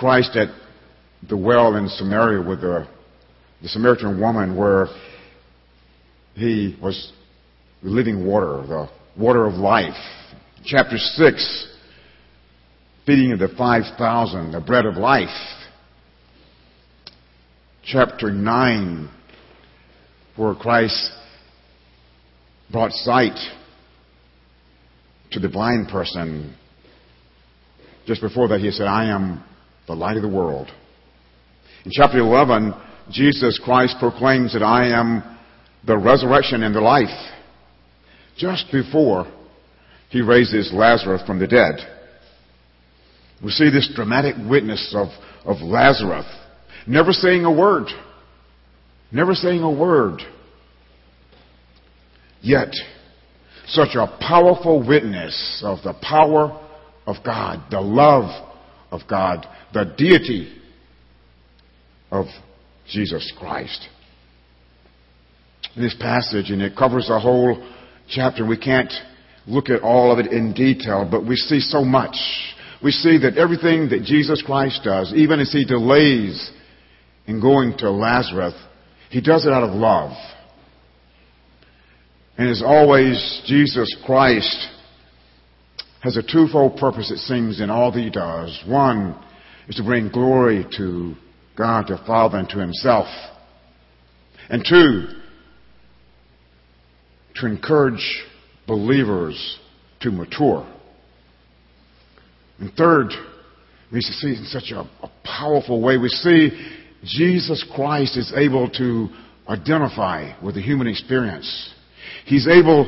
Christ at the well in Samaria with the, the Samaritan woman where he was the living water, the water of life. Chapter 6, feeding of the 5,000, the bread of life. Chapter 9, where Christ brought sight to the blind person. Just before that, he said, I am the light of the world. In chapter 11, Jesus Christ proclaims that I am the resurrection and the life. Just before he raises Lazarus from the dead. We see this dramatic witness of, of Lazarus never saying a word. Never saying a word. Yet, such a powerful witness of the power of God, the love of God, the deity of Jesus Christ. This passage, and it covers the whole chapter, we can't look at all of it in detail, but we see so much. We see that everything that Jesus Christ does, even as he delays in going to Lazarus, he does it out of love. And as always, Jesus Christ has a twofold purpose, it seems, in all that he does. One is to bring glory to God the Father and to himself. And two, to encourage believers to mature. And third, we see in such a, a powerful way, we see Jesus Christ is able to identify with the human experience. He's able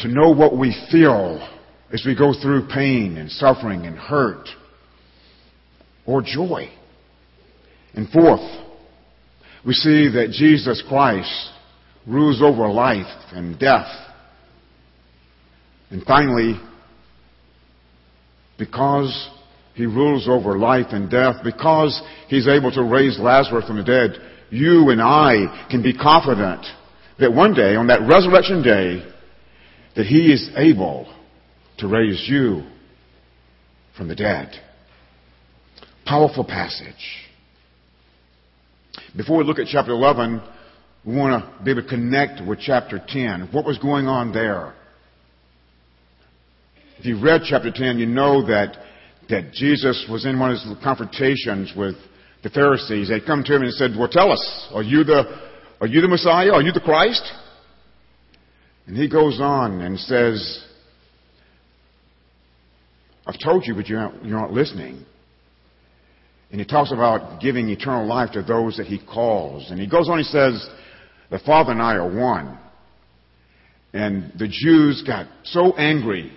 to know what we feel as we go through pain and suffering and hurt or joy. And fourth, we see that Jesus Christ rules over life and death. And finally, because he rules over life and death, because he's able to raise Lazarus from the dead, you and I can be confident that one day, on that resurrection day, that he is able to raise you from the dead. Powerful passage. Before we look at chapter 11, we want to be able to connect with chapter 10. What was going on there? If you read chapter 10, you know that, that Jesus was in one of his confrontations with the Pharisees. They'd come to him and said, Well, tell us, are you the are you the Messiah? Are you the Christ? And he goes on and says, I've told you, but you're not, you're not listening. And he talks about giving eternal life to those that he calls. And he goes on, he says, The Father and I are one. And the Jews got so angry,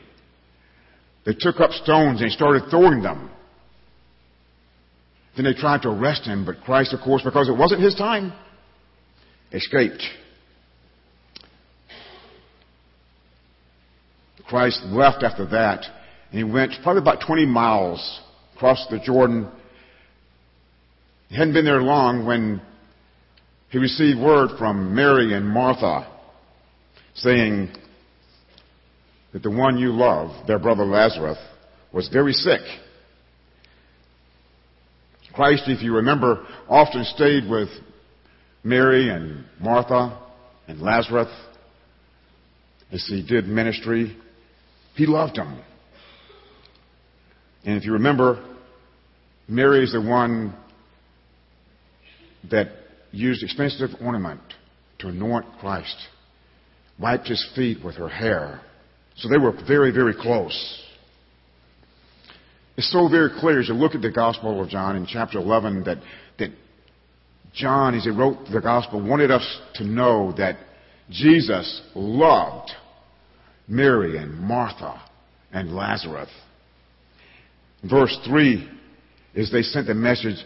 they took up stones and started throwing them. Then they tried to arrest him, but Christ, of course, because it wasn't his time, escaped. Christ left after that, and he went probably about 20 miles across the Jordan. He hadn't been there long when he received word from Mary and Martha saying that the one you love, their brother Lazarus, was very sick. Christ, if you remember, often stayed with Mary and Martha and Lazarus as he did ministry. He loved them. And if you remember, Mary is the one that used expensive ornament to anoint Christ, wiped his feet with her hair. So they were very, very close. It's so very clear as you look at the Gospel of John in chapter 11 that, that John, as he wrote the gospel, wanted us to know that Jesus loved Mary and Martha and Lazarus. Verse 3 is they sent the message.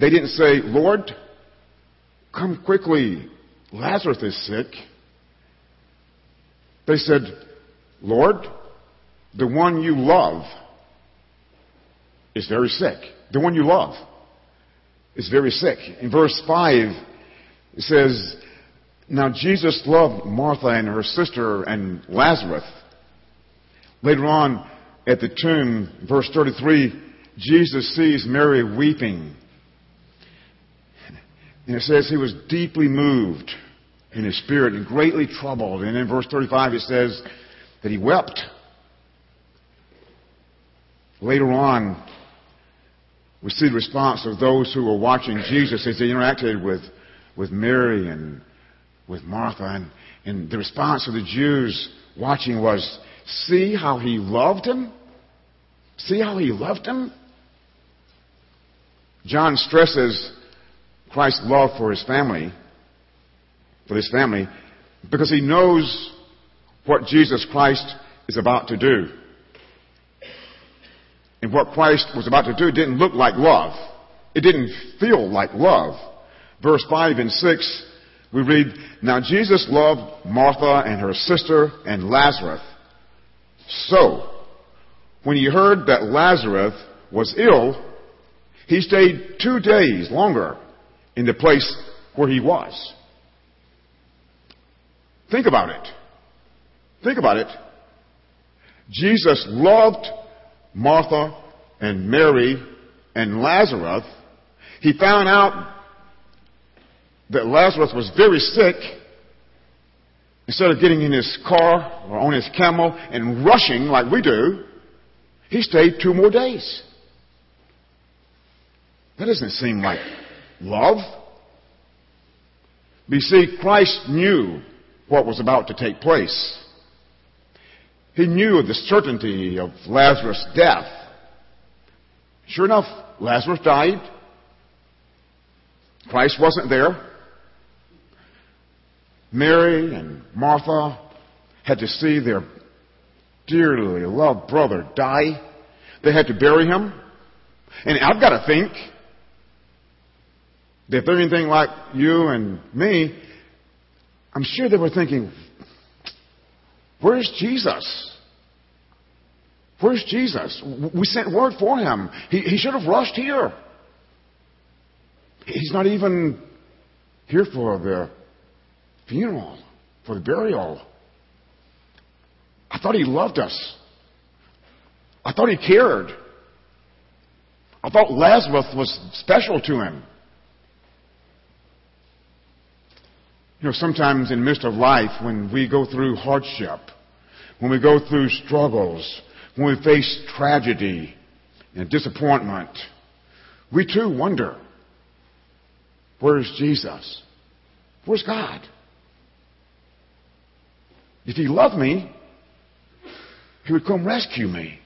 They didn't say, Lord, come quickly. Lazarus is sick. They said, Lord, the one you love is very sick. The one you love is very sick. In verse 5, it says, Now Jesus loved Martha and her sister and Lazarus. Later on at the tomb, verse 33, Jesus sees Mary weeping. And it says he was deeply moved in his spirit and greatly troubled. And in verse 35 it says that he wept. Later on, we see the response of those who were watching Jesus as he interacted with, with Mary and with Martha. And, and the response of the Jews watching was, see how he loved him? See how he loved him? John stresses Christ's love for his family, for his family, because he knows what Jesus Christ is about to do. And what Christ was about to do didn't look like love. It didn't feel like love. Verse 5 and 6, we read, Now Jesus loved Martha and her sister and Lazarus. So, when he heard that Lazarus was ill, he stayed two days longer in the place where he was. Think about it. Think about it. Jesus loved Martha and Mary and Lazarus. He found out that Lazarus was very sick. Instead of getting in his car or on his camel and rushing like we do, he stayed two more days. That doesn't seem like love. You see, Christ knew what was about to take place. He knew the certainty of Lazarus' death. Sure enough, Lazarus died. Christ wasn't there. Mary and Martha had to see their dearly loved brother die. They had to bury him. And I've got to think that if they're anything like you and me, I'm sure they were thinking, where's Jesus? Where's Jesus? We sent word for him. He, he should have rushed here. He's not even here for the funeral, for the burial. I thought he loved us. I thought he cared. I thought Lazarus was special to him. You know, sometimes in the midst of life, when we go through hardship, when we go through struggles, when we face tragedy and disappointment, we too wonder, where's Jesus? Where's God? If He loved me, He would come rescue me.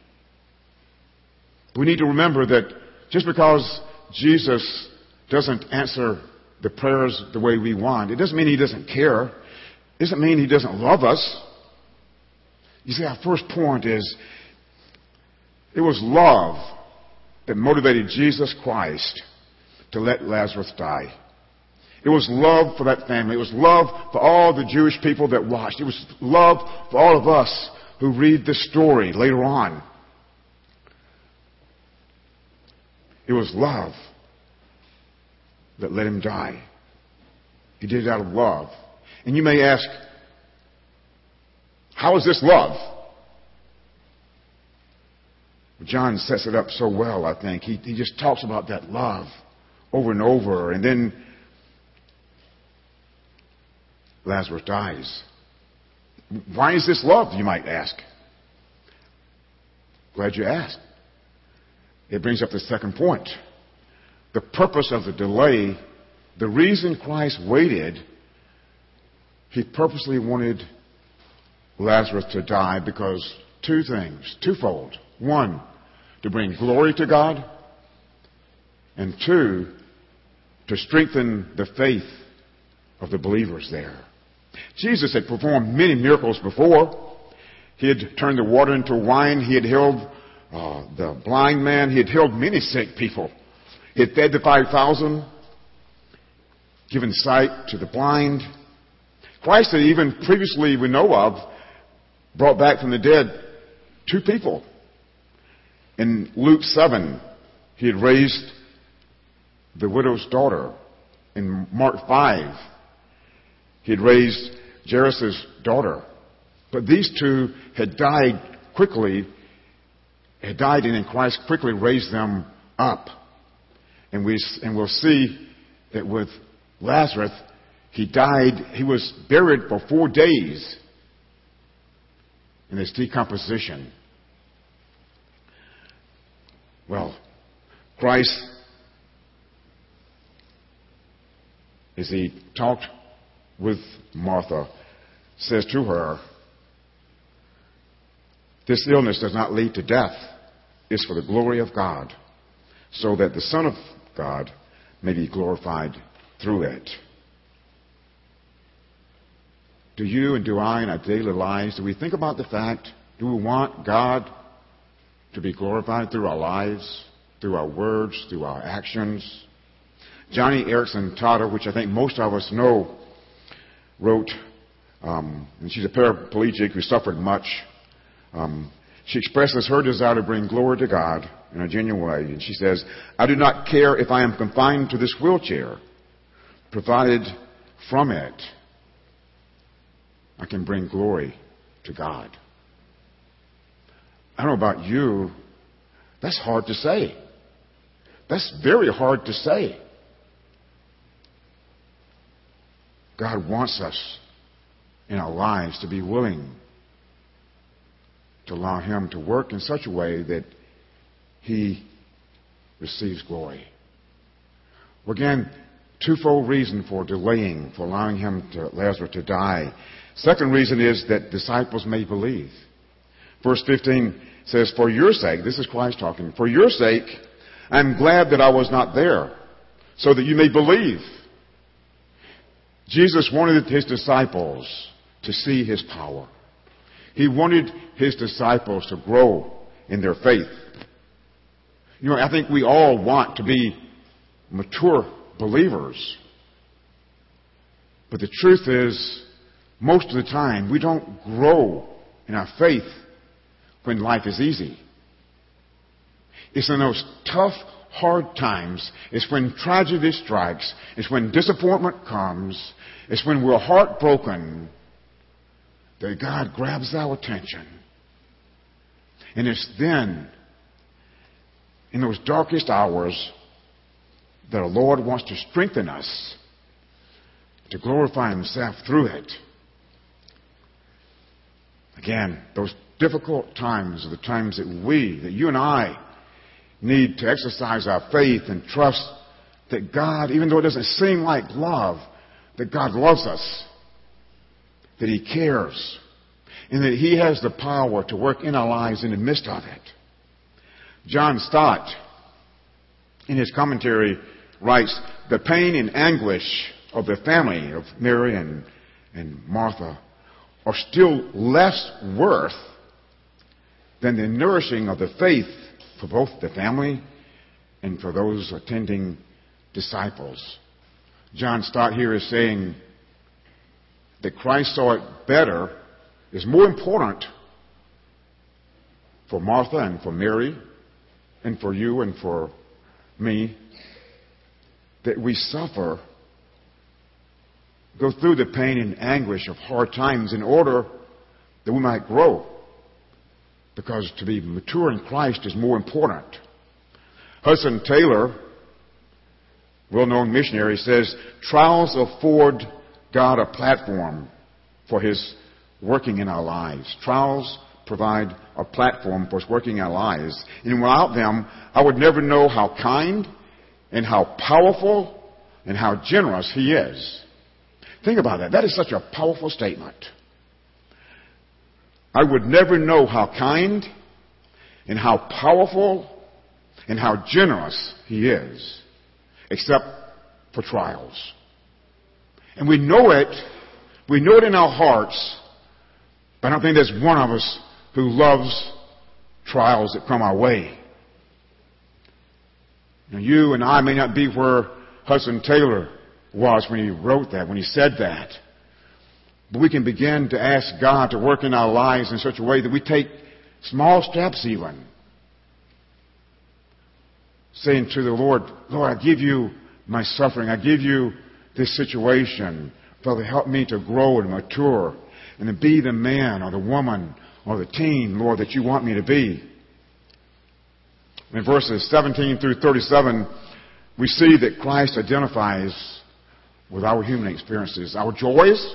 We need to remember that just because Jesus doesn't answer the prayers the way we want, it doesn't mean He doesn't care. It doesn't mean He doesn't love us. You see, our first point is it was love that motivated Jesus Christ to let Lazarus die. It was love for that family. It was love for all the Jewish people that watched. It was love for all of us who read this story later on. It was love that let him die. He did it out of love. And you may ask, how is this love? John sets it up so well, I think. He, he just talks about that love over and over. And then Lazarus dies. Why is this love, you might ask? Glad you asked. It brings up the second point. The purpose of the delay, the reason Christ waited, he purposely wanted Lazarus to die because two things, twofold. One, to bring glory to God, and two, to strengthen the faith of the believers there. Jesus had performed many miracles before. He had turned the water into wine. He had healed uh, the blind man. He had healed many sick people. He had fed the 5,000, given sight to the blind. Christ had even previously, we know of, brought back from the dead two people in Luke 7, he had raised the widow's daughter. In Mark 5, he had raised Jairus' daughter. But these two had died quickly had died, and then Christ quickly raised them up. And, we, and we'll see that with Lazarus, he died, he was buried for four days in his decomposition. Well, Christ, as he talked with Martha, says to her, This illness does not lead to death, it's for the glory of God, so that the Son of God may be glorified through it. Do you and do I in our daily lives, do we think about the fact, do we want God to be glorified through our lives, through our words, through our actions. Joni Eareckson Tada, which I think most of us know, wrote, um, and she's a paraplegic who suffered much. Um, she expresses her desire to bring glory to God in a genuine way. And she says, I do not care if I am confined to this wheelchair, provided from it I can bring glory to God. I don't know about you. That's hard to say. That's very hard to say. God wants us in our lives to be willing to allow Him to work in such a way that He receives glory. Again, twofold reason for delaying, for allowing him to, Lazarus to die. Second reason is that disciples may believe. Verse 15 says, For your sake, this is Christ talking, for your sake, I'm glad that I was not there, so that you may believe. Jesus wanted his disciples to see his power. He wanted his disciples to grow in their faith. You know, I think we all want to be mature believers. But the truth is, most of the time, we don't grow in our faith when life is easy. It's in those tough, hard times. It's when tragedy strikes. It's when disappointment comes. It's when we're heartbroken that God grabs our attention. And it's then, in those darkest hours, that the Lord wants to strengthen us to glorify Himself through it. Again, those difficult times are the times that we, that you and I, need to exercise our faith and trust that God, even though it doesn't seem like love, that God loves us, that He cares, and that He has the power to work in our lives in the midst of it. John Stott, in his commentary, writes, The pain and anguish of the family of Mary and, and Martha are still less worth than the nourishing of the faith for both the family and for those attending disciples. John Stott here is saying that Christ saw it better, is more important for Martha and for Mary and for you and for me that we suffer, go through the pain and anguish of hard times in order that we might grow because to be mature in Christ is more important. Hudson Taylor, well known missionary, says trials afford God a platform for his working in our lives. Trials provide a platform for his working in our lives. And without them, I would never know how kind and how powerful and how generous he is. Think about that. That is such a powerful statement. I would never know how kind and how powerful and how generous He is, except for trials. And we know it, we know it in our hearts, but I don't think there's one of us who loves trials that come our way. Now, you and I may not be where Hudson Taylor was when he wrote that, when he said that. But we can begin to ask God to work in our lives in such a way that we take small steps even. Saying to the Lord, Lord, I give you my suffering. I give you this situation. Father, help me to grow and mature and to be the man or the woman or the teen, Lord, that you want me to be. In verses 17 through 37, we see that Christ identifies with our human experiences, our joys,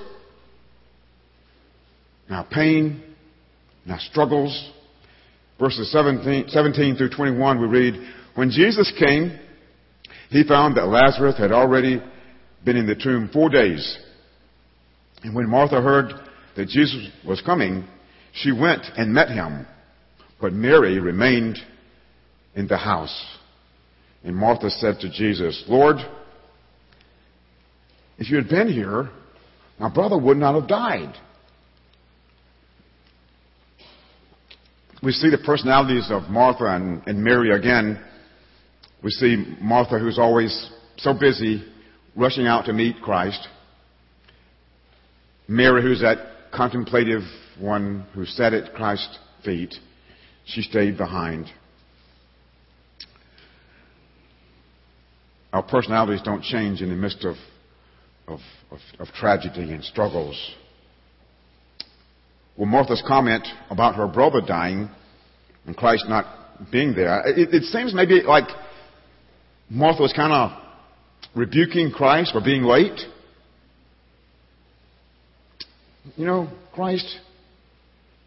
our pain, our struggles. Verses 17, 17 through 21, we read, When Jesus came, he found that Lazarus had already been in the tomb four days. And when Martha heard that Jesus was coming, she went and met him. But Mary remained in the house. And Martha said to Jesus, Lord, if you had been here, my brother would not have died. We see the personalities of Martha and, and Mary again. We see Martha, who's always so busy rushing out to meet Christ. Mary, who's that contemplative one who sat at Christ's feet. She stayed behind. Our personalities don't change in the midst of, of, of, of tragedy and struggles. Well, Martha's comment about her brother dying and Christ not being there, it, it seems maybe like Martha was kind of rebuking Christ for being late. You know, Christ,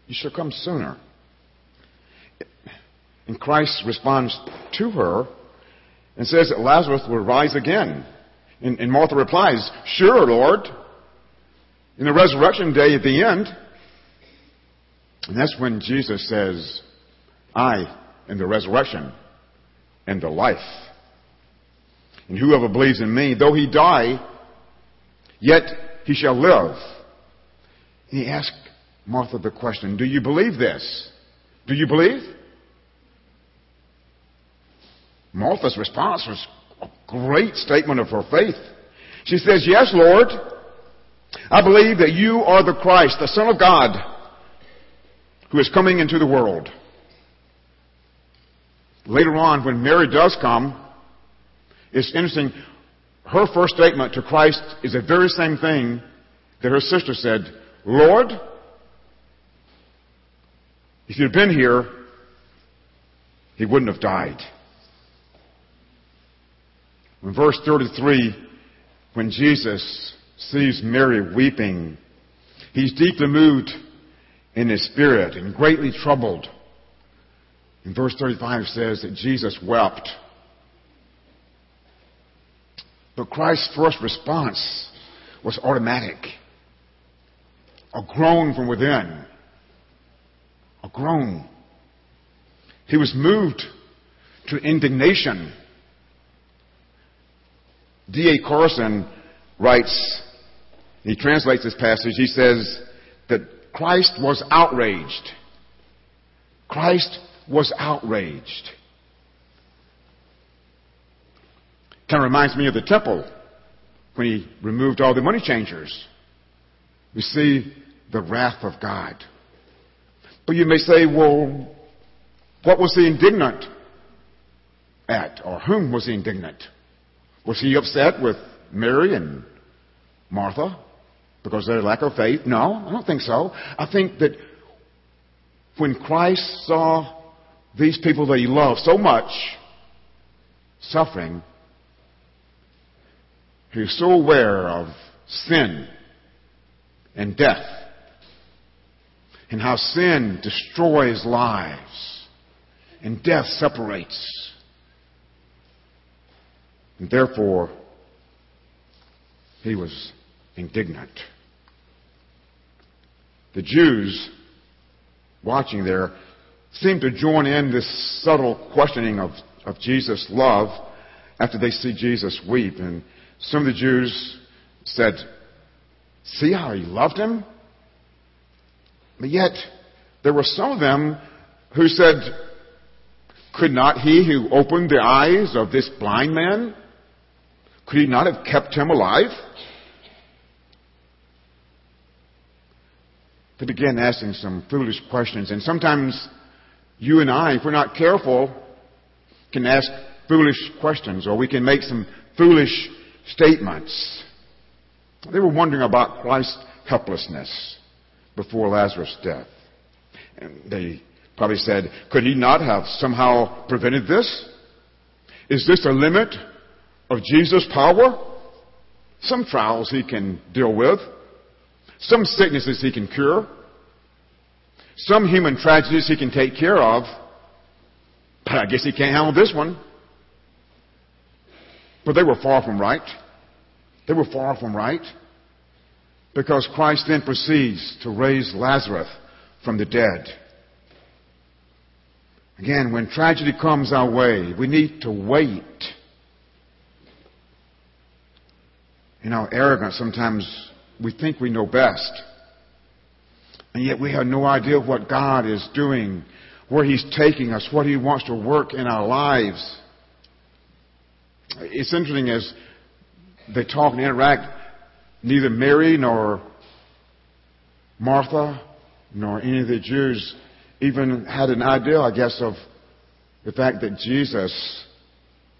you should come sooner. And Christ responds to her and says that Lazarus will rise again. And, and Martha replies, Sure, Lord. In the resurrection day at the end. And that's when Jesus says, I am the resurrection and the life. And whoever believes in me, though he die, yet he shall live. And he asked Martha the question, Do you believe this? Do you believe? Martha's response was a great statement of her faith. She says, Yes, Lord, I believe that you are the Christ, the Son of God, who is coming into the world. Later on, when Mary does come, it's interesting. Her first statement to Christ is the very same thing that her sister said, Lord, if you'd been here, he wouldn't have died. In verse 33, when Jesus sees Mary weeping, he's deeply moved in his spirit and greatly troubled. In verse 35 says that Jesus wept. But Christ's first response was automatic. A groan from within. A groan. He was moved to indignation D.A. Carson writes, he translates this passage, he says that Christ was outraged. Christ was outraged. Kind of reminds me of the temple when he removed all the money changers. We see the wrath of God. But you may say, well, what was he indignant at? Or whom was he indignant? Was he upset with Mary and Martha because of their lack of faith? No, I don't think so. I think that when Christ saw these people that he loved so much suffering, he was so aware of sin and death and how sin destroys lives and death separates and therefore, he was indignant. The Jews watching there seem to join in this subtle questioning of, of Jesus' love after they see Jesus weep. And some of the Jews said, See how he loved him? But yet, there were some of them who said, Could not he who opened the eyes of this blind man could he not have kept him alive? They begin asking some foolish questions. And sometimes you and I, if we're not careful, can ask foolish questions or we can make some foolish statements. They were wondering about Christ's helplessness before Lazarus' death. And they probably said, could he not have somehow prevented this? Is this a limit of Jesus' power? Some trials he can deal with. Some sicknesses he can cure. Some human tragedies he can take care of. But I guess he can't handle this one. But they were far from right. They were far from right. Because Christ then proceeds to raise Lazarus from the dead. Again, when tragedy comes our way, we need to wait. In our arrogance, sometimes we think we know best. And yet we have no idea what God is doing, where He's taking us, what He wants to work in our lives. It's interesting as they talk and interact, neither Mary nor Martha nor any of the Jews even had an idea, I guess, of the fact that Jesus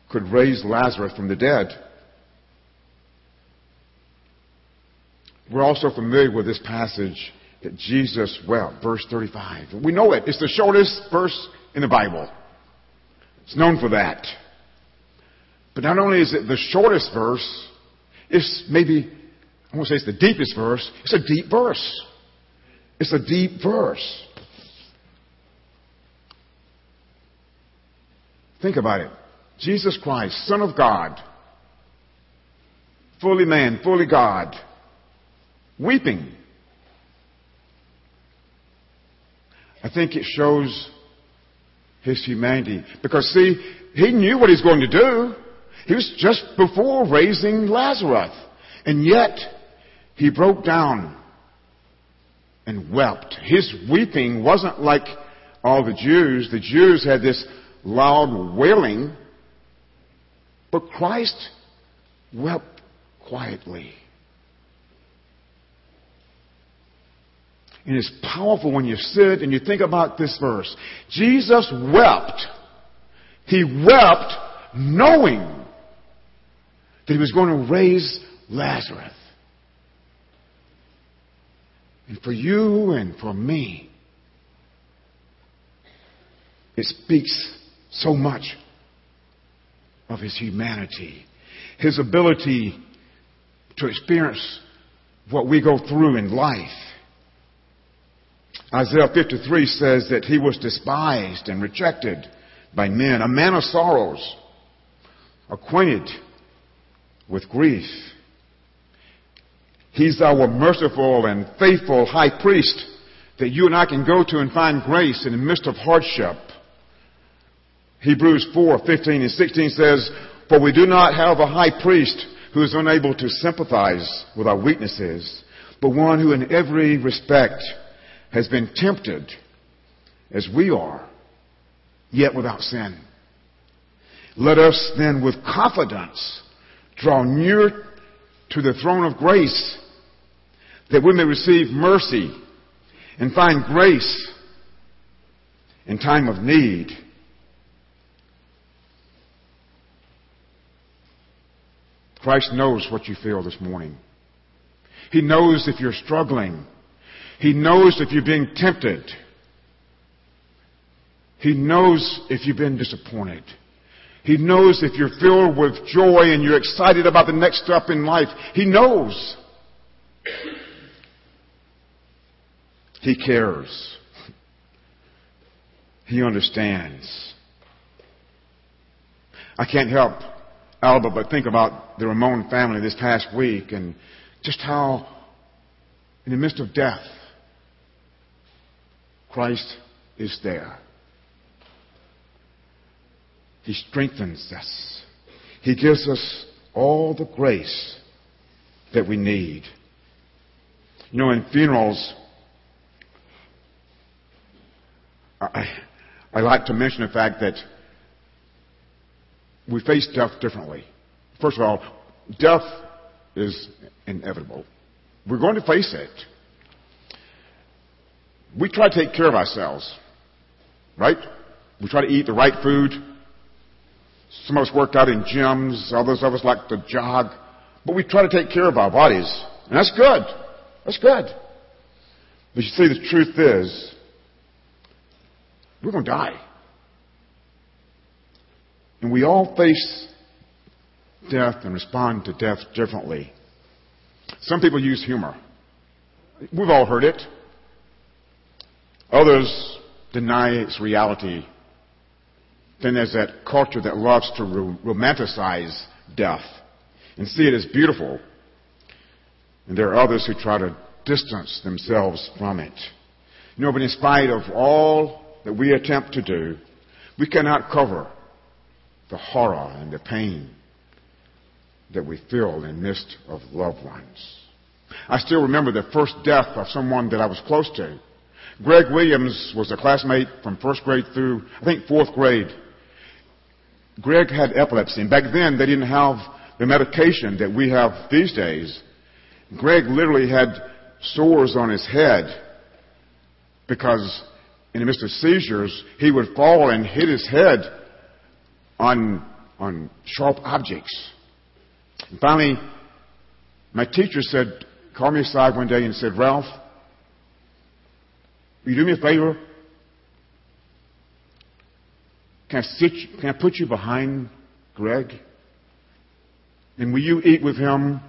could raise Lazarus from the dead. We're also familiar with this passage that Jesus wept, verse 35. We know it. It's the shortest verse in the Bible. It's known for that. But not only is it the shortest verse, it's maybe, I won't say it's the deepest verse, it's a deep verse. It's a deep verse. Think about it. Jesus Christ, Son of God, fully man, fully God, weeping. I think it shows his humanity. Because see, he knew what he's going to do. He was just before raising Lazarus. And yet, he broke down and wept. His weeping wasn't like all the Jews. The Jews had this loud wailing, but Christ wept quietly. And it's powerful when you sit and you think about this verse. Jesus wept. He wept knowing that he was going to raise Lazarus. And for you and for me, it speaks so much of his humanity, his ability to experience what we go through in life. Isaiah 53 says that he was despised and rejected by men, a man of sorrows, acquainted with grief. He's our merciful and faithful high priest that you and I can go to and find grace in the midst of hardship. Hebrews 4, 15 and 16 says, For we do not have a high priest who is unable to sympathize with our weaknesses, but one who in every respect has been tempted as we are, yet without sin. Let us then with confidence draw near to the throne of grace that we may receive mercy and find grace in time of need. Christ knows what you feel this morning. He knows if you're struggling. He knows if you're being tempted. He knows if you've been disappointed. He knows if you're filled with joy and you're excited about the next step in life. He knows. He cares. He understands. I can't help Alba, but think about the Ramon family this past week and just how, in the midst of death, Christ is there. He strengthens us. He gives us all the grace that we need. You know, in funerals, I, I like to mention the fact that we face death differently. First of all, death is inevitable. We're going to face it. We try to take care of ourselves, right? We try to eat the right food. Some of us work out in gyms, others of us like to jog, but we try to take care of our bodies. And that's good. That's good. But you see, the truth is, We're going to die. And we all face death and respond to death differently. Some people use humor. We've all heard it. Others deny its reality. Then there's that culture that loves to romanticize death and see it as beautiful. And there are others who try to distance themselves from it. You know, but in spite of all that we attempt to do, we cannot cover the horror and the pain that we feel in the midst of loved ones. I still remember the first death of someone that I was close to. Greg Williams was a classmate from first grade through, I think, fourth grade. Greg had epilepsy, and back then they didn't have the medication that we have these days. Greg literally had sores on his head because in the midst of seizures, he would fall and hit his head on, on sharp objects. And finally, my teacher said, called me aside one day and said, Ralph, will you do me a favor? Can I, sit, can I put you behind Greg? And will you eat with him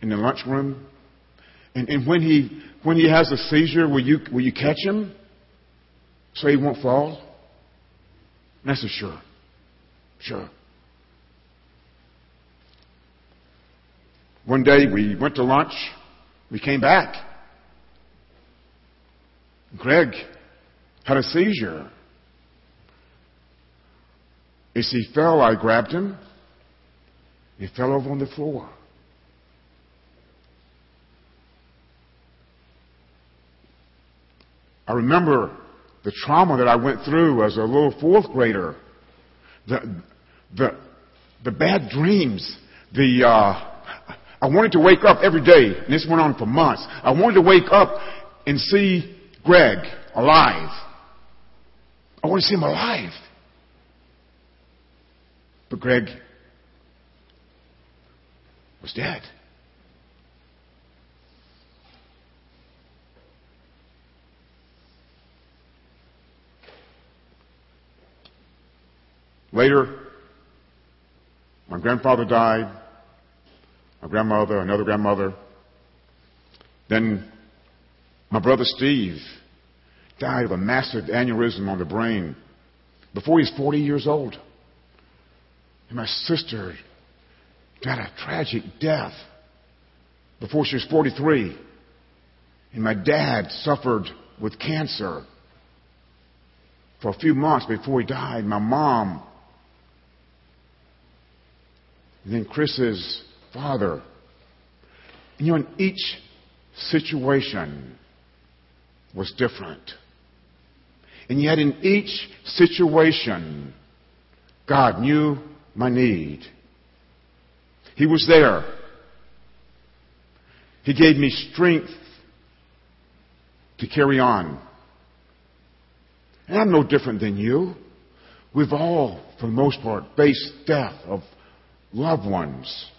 in the lunchroom? And, and when he when he has a seizure, will you will you catch him so he won't fall? And I said, sure, sure. One day we went to lunch. We came back. Greg had a seizure. As he fell, I grabbed him. He fell over on the floor. I remember the trauma that I went through as a little fourth grader, the, the, the bad dreams, the, uh, I wanted to wake up every day, and this went on for months. I wanted to wake up and see Greg alive. I want to see him alive. But Greg was dead. Later, my grandfather died, my grandmother, another grandmother. Then my brother Steve died of a massive aneurysm on the brain before he was 40 years old. And my sister died a tragic death before she was 43. And my dad suffered with cancer for a few months before he died. My mom and then Chris's father. And you know, in each situation was different. And yet in each situation, God knew my need. He was there. He gave me strength to carry on. And I'm no different than you. We've all, for the most part, faced death of loved ones.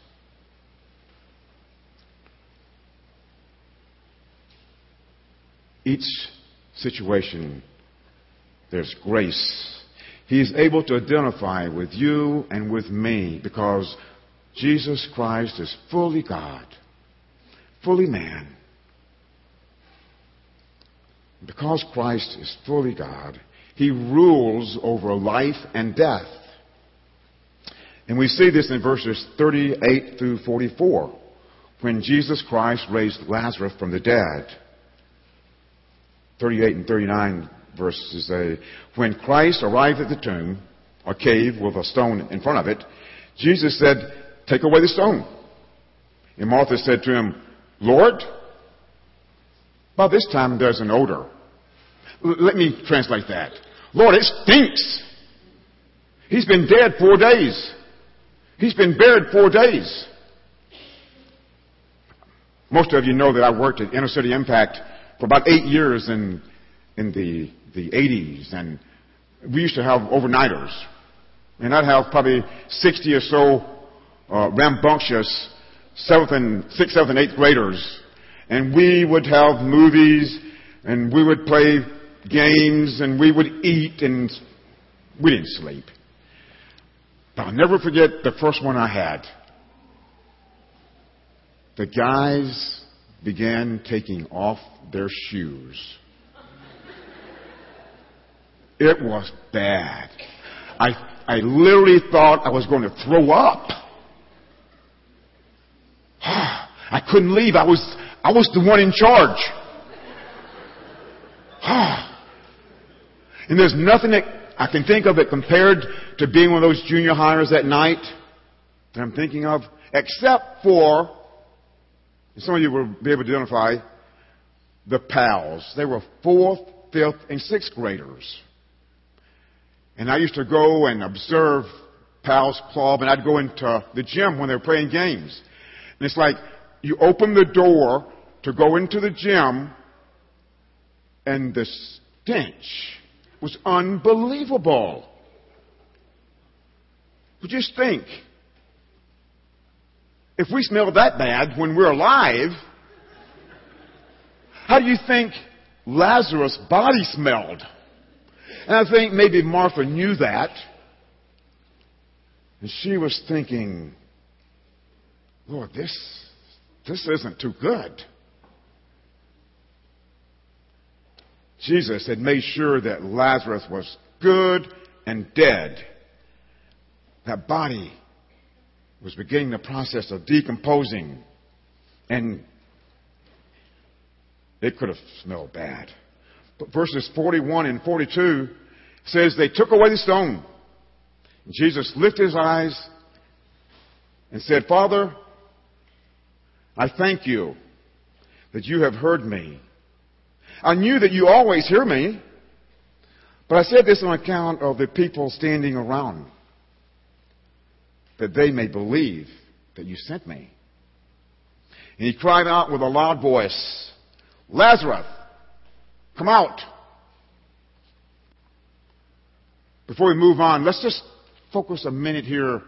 Each situation, there's grace. He is able to identify with you and with me because Jesus Christ is fully God, fully man. Because Christ is fully God, He rules over life and death. And we see this in verses 38 through 44 when Jesus Christ raised Lazarus from the dead. 38 and 39 verses say, when Christ arrived at the tomb, a cave with a stone in front of it, Jesus said, take away the stone. And Martha said to him, Lord, by this time there's an odor. L- let me translate that. Lord, it stinks. He's been dead four days. He's been buried four days. Most of you know that I worked at Inner City Impact for about eight years in, in the, the 80s, and we used to have overnighters. And I'd have probably 60 or so uh, rambunctious seventh and sixth, seventh, and eighth graders. And we would have movies, and we would play games and we would eat and we didn't sleep. But I'll never forget the first one I had. The guys began taking off their shoes. It was bad. I, I literally thought I was going to throw up. I couldn't leave. I was, I was the one in charge. and there's nothing that I can think of that compared to being one of those junior hires that night that I'm thinking of, except for, some of you will be able to identify, the pals. They were fourth, fifth, and sixth graders. And I used to go and observe Pals Club, and I'd go into the gym when they were playing games. And it's like you open the door to go into the gym, and the stench was unbelievable. But just think if we smell that bad when we're alive, how do you think Lazarus' body smelled? And I think maybe Martha knew that. And she was thinking, Lord, this, this isn't too good. Jesus had made sure that Lazarus was good and dead. That body was beginning the process of decomposing, and it could have smelled bad. But verses 41 and 42 says they took away the stone. and Jesus lifted his eyes and said, Father, I thank you that you have heard me. I knew that you always hear me, but I said this on account of the people standing around, that they may believe that you sent me. And he cried out with a loud voice, Lazarus, come out. Before we move on, let's just focus a minute here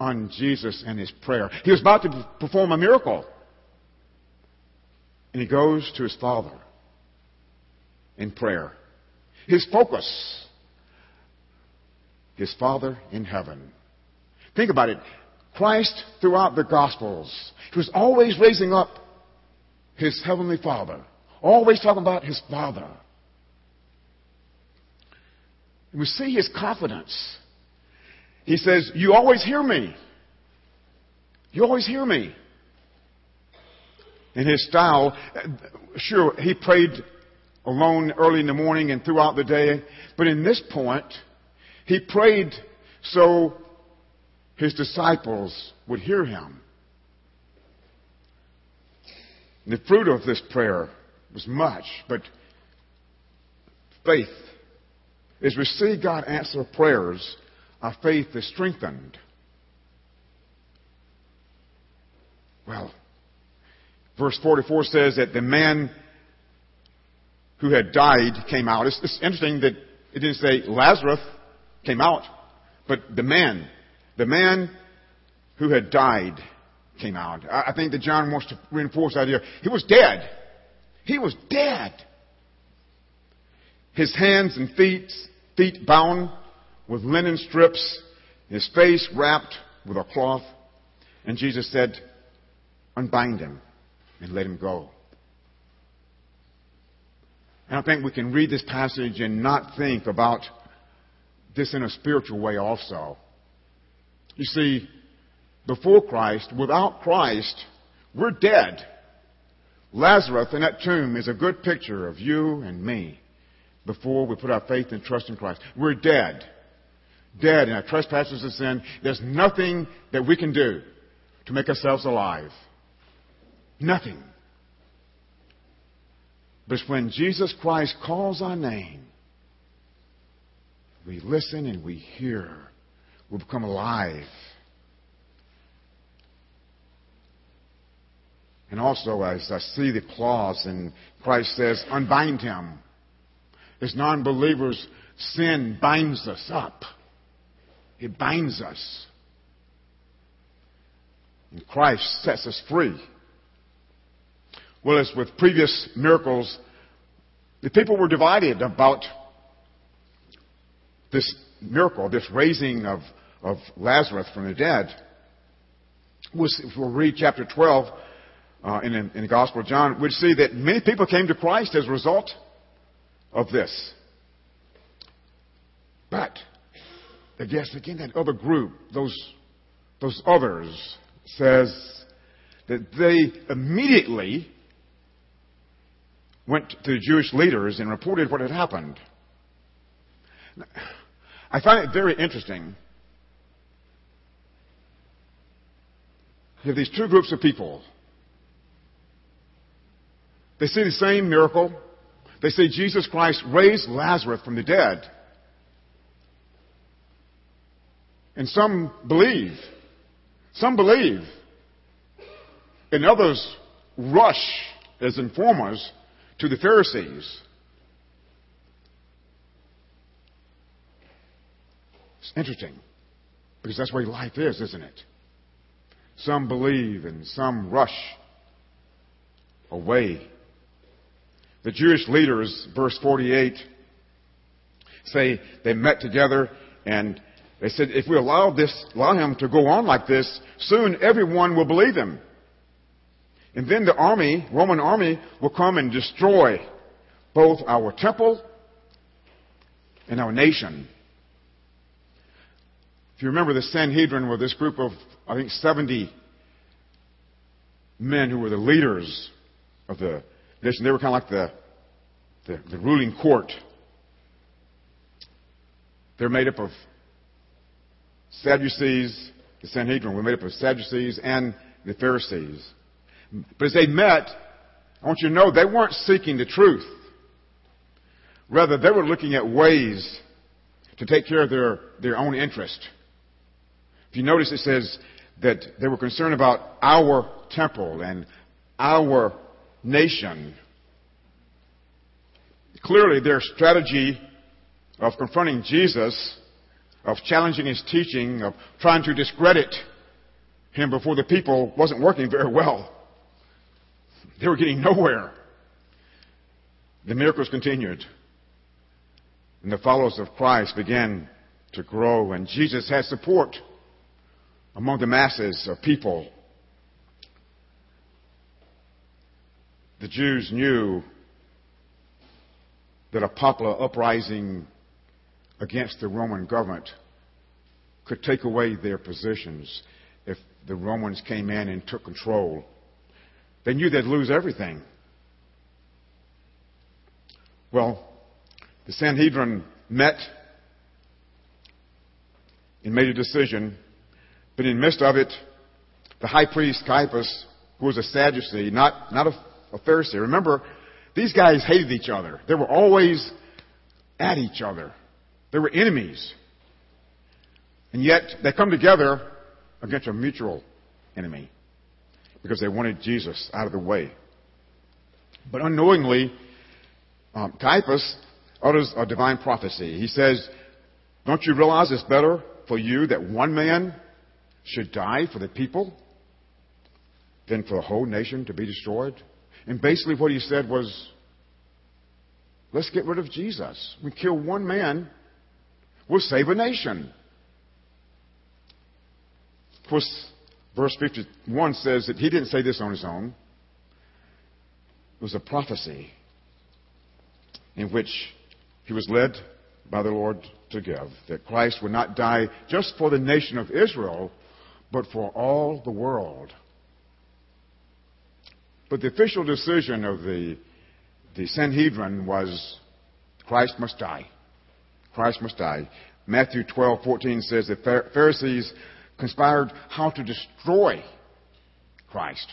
on Jesus and his prayer. He was about to perform a miracle. And he goes to his Father in prayer. His focus, his Father in heaven. Think about it. Christ, throughout the Gospels, he was always raising up his Heavenly Father, always talking about his Father. We see his confidence. He says, You always hear me. You always hear me. In his style, sure, he prayed alone early in the morning and throughout the day. But in this point, he prayed so his disciples would hear him. And the fruit of this prayer was much, but faith. As we see God answer prayers, our faith is strengthened. Well, verse 44 says that the man who had died came out. It's, it's interesting that it didn't say Lazarus came out, but the man, the man who had died came out. I, think that John wants to reinforce that idea. He was dead. He was dead. His hands and feet, feet bound with linen strips, his face wrapped with a cloth. And Jesus said, Unbind him and let him go. And I think we can read this passage and not think about this in a spiritual way also. You see, before Christ, without Christ, we're dead. Lazarus in that tomb is a good picture of you and me before we put our faith and trust in Christ. We're dead. Dead in our trespasses and sin. There's nothing that we can do to make ourselves alive. Nothing. But when Jesus Christ calls our name, we listen and we hear. We become alive. And also, as I see the clause, and Christ says, unbind him. As non believers, sin binds us up, it binds us. And Christ sets us free. Well, as with previous miracles, The people were divided about this miracle, this raising of, of Lazarus from the dead. If we'll read chapter 12 uh, in, in the Gospel of John, we'd see that many people came to Christ as a result of this. But, I again, that other group, those, those others, says that they immediately went to the Jewish leaders and reported what had happened. I find it very interesting. You have these two groups of people. They see the same miracle. They see Jesus Christ raise Lazarus from the dead. And some believe. Some believe. And others rush as informers to the Pharisees. It's interesting because that's where life is, isn't it? Some believe and some rush away. The Jewish leaders, verse 48, say they met together and they said, if we allow this, allow him to go on like this, soon everyone will believe him. And then the army, Roman army, will come and destroy both our temple and our nation. If you remember, the Sanhedrin were this group of, I think, 70 men who were the leaders of the nation. They were kind of like the, the, the ruling court. They're made up of Sadducees, the Sanhedrin were made up of Sadducees and the Pharisees. But as they met, I want you to know they weren't seeking the truth. Rather, they were looking at ways to take care of their, their own interest. If you notice, it says that they were concerned about our temple and our nation. Clearly, their strategy of confronting Jesus, of challenging his teaching, of trying to discredit him before the people wasn't working very well. They were getting nowhere. The miracles continued. And the followers of Christ began to grow, and Jesus had support among the masses of people. The Jews knew that a popular uprising against the Roman government could take away their positions if the Romans came in and took control they knew they'd lose everything. Well, the Sanhedrin met and made a decision, but in the midst of it, the high priest Caiaphas, who was a Sadducee, not, not a, a Pharisee. Remember, these guys hated each other. They were always at each other. They were enemies. And yet, they come together against a mutual enemy because they wanted Jesus out of the way. But unknowingly, um, Caiaphas utters a divine prophecy. He says, Don't you realize it's better for you that one man should die for the people than for the whole nation to be destroyed? And basically, what he said was, Let's get rid of Jesus. We kill one man, we'll save a nation. Of course, Verse 51 says that he didn't say this on his own. It was a prophecy in which he was led by the Lord to give that Christ would not die just for the nation of Israel, but for all the world. But the official decision of the, the Sanhedrin was Christ must die. Christ must die. Matthew 12:14 says the Pharisees conspired how to destroy Christ.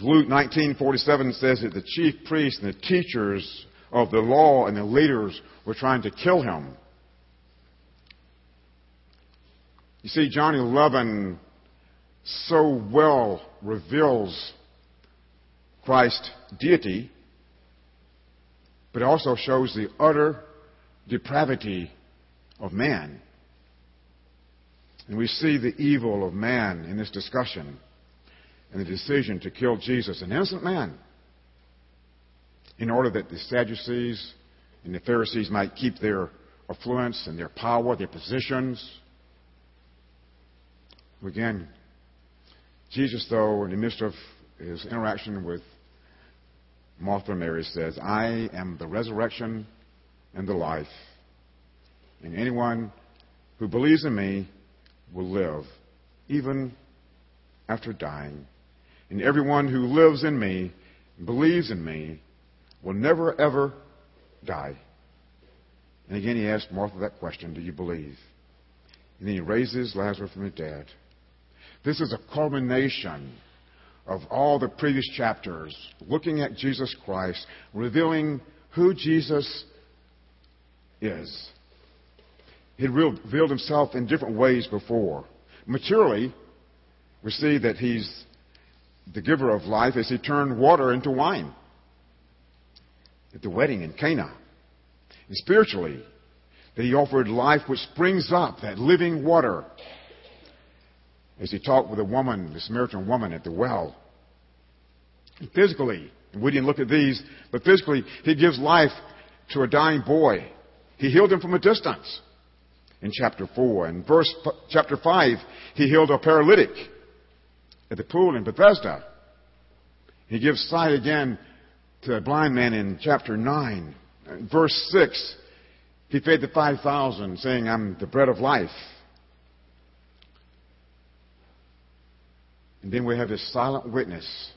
Luke 19:47 says that the chief priests and the teachers of the law and the leaders were trying to kill him. You see, John 11 so well reveals Christ's deity, but also shows the utter depravity of man. And we see the evil of man in this discussion and the decision to kill Jesus, an innocent man. in order that the Sadducees and the Pharisees might keep their affluence and their power, their positions. Again, Jesus, though, in the midst of his interaction with Martha and Mary, says, I am the resurrection and the life. And anyone who believes in me will live, even after dying. And everyone who lives in me believes in me will never, ever die. And again, he asked Martha that question Do you believe? And then he raises Lazarus from the dead. This is a culmination of all the previous chapters, looking at Jesus Christ, revealing who Jesus is. He revealed himself in different ways before. Materially, we see that he's the giver of life as he turned water into wine at the wedding in Cana. And spiritually, that he offered life which springs up, that living water. As he talked with a woman, the Samaritan woman at the well. Physically, we didn't look at these, but physically, he gives life to a dying boy. He healed him from a distance in chapter 4. In verse, chapter 5, he healed a paralytic at the pool in Bethesda. He gives sight again to a blind man in chapter 9. In verse 6, he fed the 5,000, saying, I'm the bread of life. And then we have this silent witness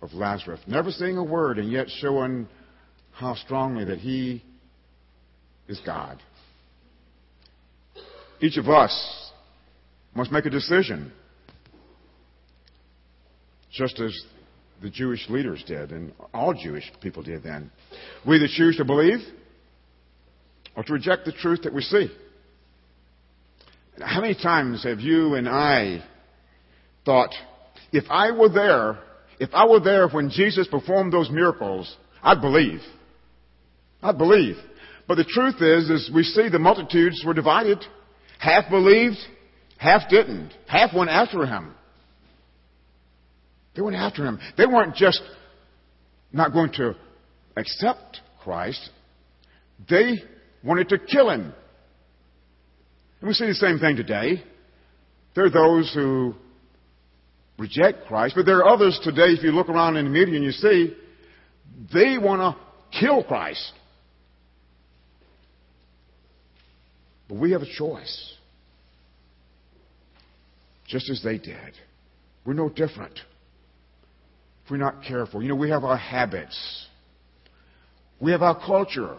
of Lazarus, never saying a word and yet showing how strongly that he is God. Each of us must make a decision, just as the Jewish leaders did, and all Jewish people did then. We either choose to believe or to reject the truth that we see. How many times have you and I thought, if I were there, if I were there when Jesus performed those miracles, I'd believe. I'd believe. But the truth is, is we see the multitudes were divided. Half believed, half didn't. Half went after him. They went after him. They weren't just not going to accept Christ, they wanted to kill him. And we see the same thing today. There are those who reject Christ, but there are others today, if you look around in the media and you see, they want to kill Christ. But we have a choice. Just as they did. We're no different if we're not careful. You know, we have our habits, we have our culture,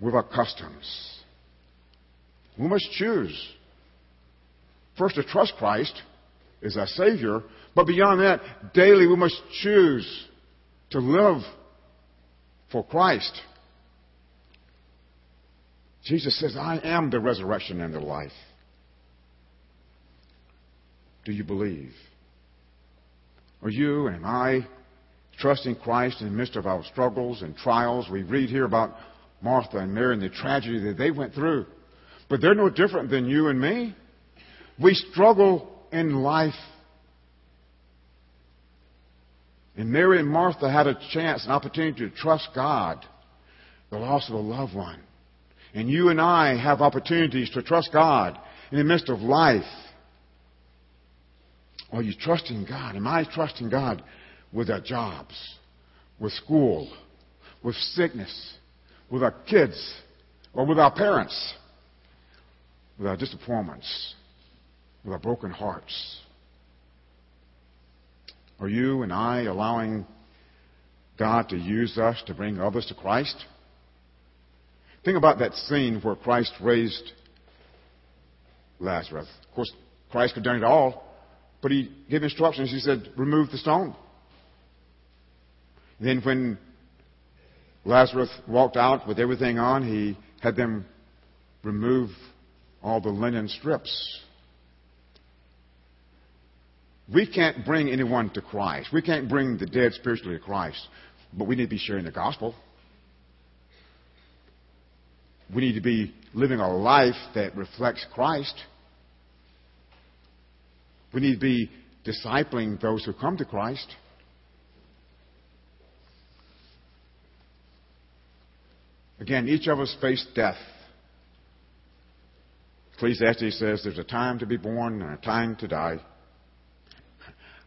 we have our customs. We must choose. First, to trust Christ as our Savior, but beyond that, daily we must choose to live for Christ. Jesus says, I am the resurrection and the life. Do you believe? Are you and I trusting Christ in the midst of our struggles and trials? We read here about Martha and Mary and the tragedy that they went through. But they're no different than you and me. We struggle in life. And Mary and Martha had a chance, an opportunity to trust God, the loss of a loved one. And you and I have opportunities to trust God in the midst of life. Are you trusting God? Am I trusting God with our jobs, with school, with sickness, with our kids, or with our parents, with our disappointments, with our broken hearts? Are you and I allowing God to use us to bring others to Christ? Think about that scene where Christ raised Lazarus. Of course, Christ could have done it all, but he gave instructions. He said, remove the stone. Then when Lazarus walked out with everything on, he had them remove all the linen strips. We can't bring anyone to Christ. We can't bring the dead spiritually to Christ, but we need to be sharing the gospel. We need to be living a life that reflects Christ. We need to be discipling those who come to Christ. Again, each of us faced death Ecclesiastes says there's a time to be born and a time to die.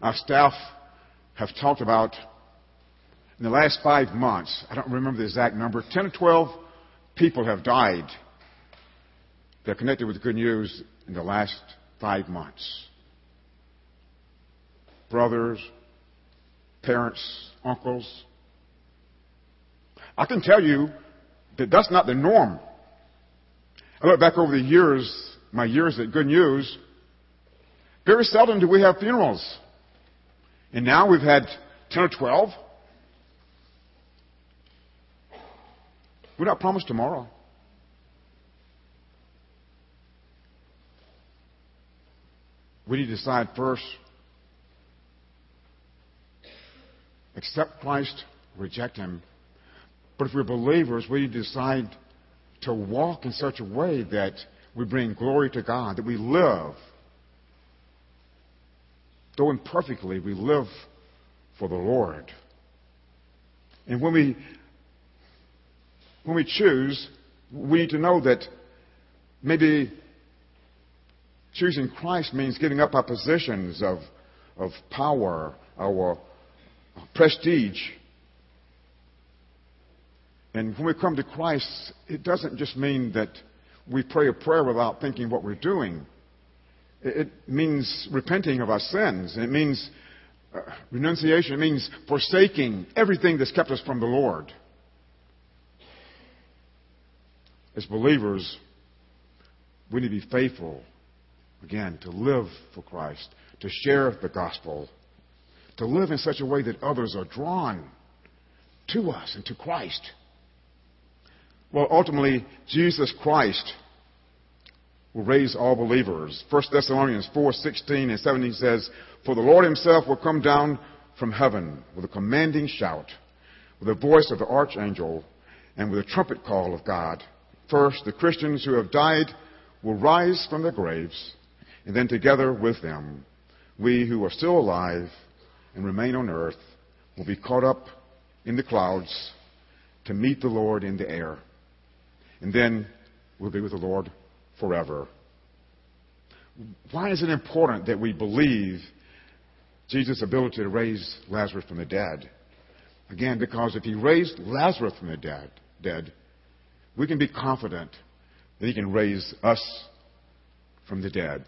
Our staff have talked about in the last five months, I don't remember the exact number, 10 or 12 people have died that are connected with good news in the last five months. Brothers, parents, uncles. I can tell you that that's not the norm. I look back over the years, my years at Good News, very seldom do we have funerals. And now we've had 10 or 12. We're not promised tomorrow. We need to decide first accept Christ, reject Him. But if we're believers, we need to decide to walk in such a way that we bring glory to God, that we live. Though imperfectly, we live for the Lord. And when we when we choose, we need to know that maybe choosing Christ means giving up our positions of, of power, our prestige. And when we come to Christ, it doesn't just mean that we pray a prayer without thinking what we're doing. It means repenting of our sins. It means uh, renunciation. It means forsaking everything that's kept us from the Lord. as believers, we need to be faithful, again, to live for Christ, to share the gospel, to live in such a way that others are drawn to us and to Christ. Well, ultimately, Jesus Christ will raise all believers. 1 Thessalonians 4, 16 and 17 says, For the Lord himself will come down from heaven with a commanding shout, with the voice of the archangel, and with a trumpet call of God First, the Christians who have died will rise from their graves, and then together with them, we who are still alive and remain on earth will be caught up in the clouds to meet the Lord in the air. And then we'll be with the Lord forever. Why is it important that we believe Jesus' ability to raise Lazarus from the dead? Again, because if he raised Lazarus from the dead, dead we can be confident that He can raise us from the dead.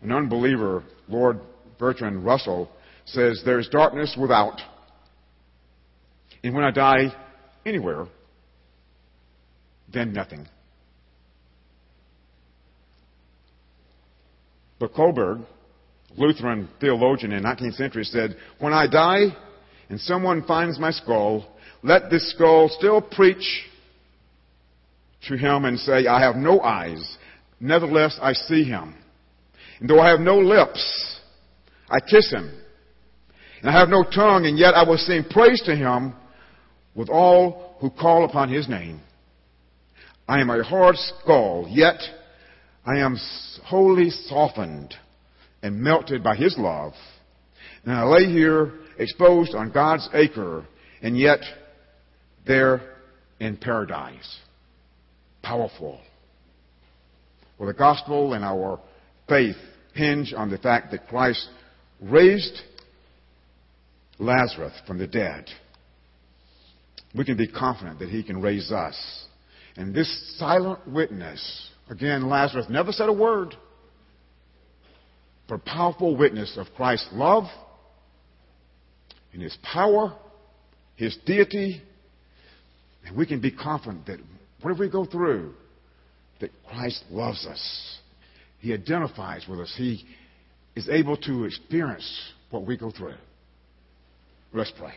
An unbeliever, Lord Bertrand Russell, says, There's darkness without. And when I die anywhere, then nothing. But Kohlberg, Lutheran theologian in the 19th century, said, When I die and someone finds my skull, let this skull still preach to him and say, I have no eyes, nevertheless I see him. And though I have no lips, I kiss him. And I have no tongue, and yet I will sing praise to him with all who call upon his name. I am a hard skull, yet I am wholly softened and melted by his love. And I lay here exposed on God's acre, and yet there in paradise powerful. Well, the gospel and our faith hinge on the fact that Christ raised Lazarus from the dead. We can be confident that he can raise us. And this silent witness, again, Lazarus never said a word, but powerful witness of Christ's love and his power, his deity, and we can be confident that whatever we go through, that Christ loves us. He identifies with us. He is able to experience what we go through. Let's pray.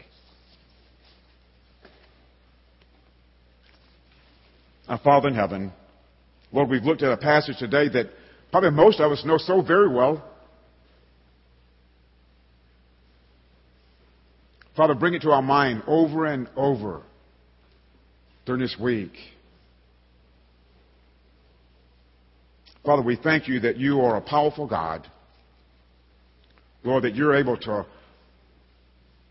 Our Father in heaven, Lord, we've looked at a passage today that probably most of us know so very well. Father, bring it to our mind over and over during this week. Father, we thank you that you are a powerful God. Lord, that you're able to,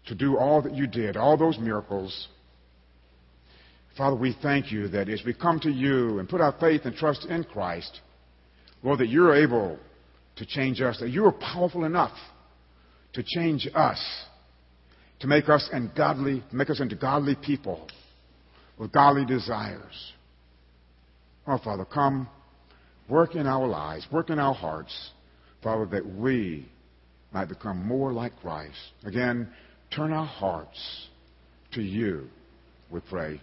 to do all that you did, all those miracles. Father, we thank you that as we come to you and put our faith and trust in Christ, Lord, that you're able to change us, that you are powerful enough to change us, to make us and godly, make us into godly people with godly desires. Oh, Father, come, work in our lives, work in our hearts, Father, that we might become more like Christ. Again, turn our hearts to you, we pray.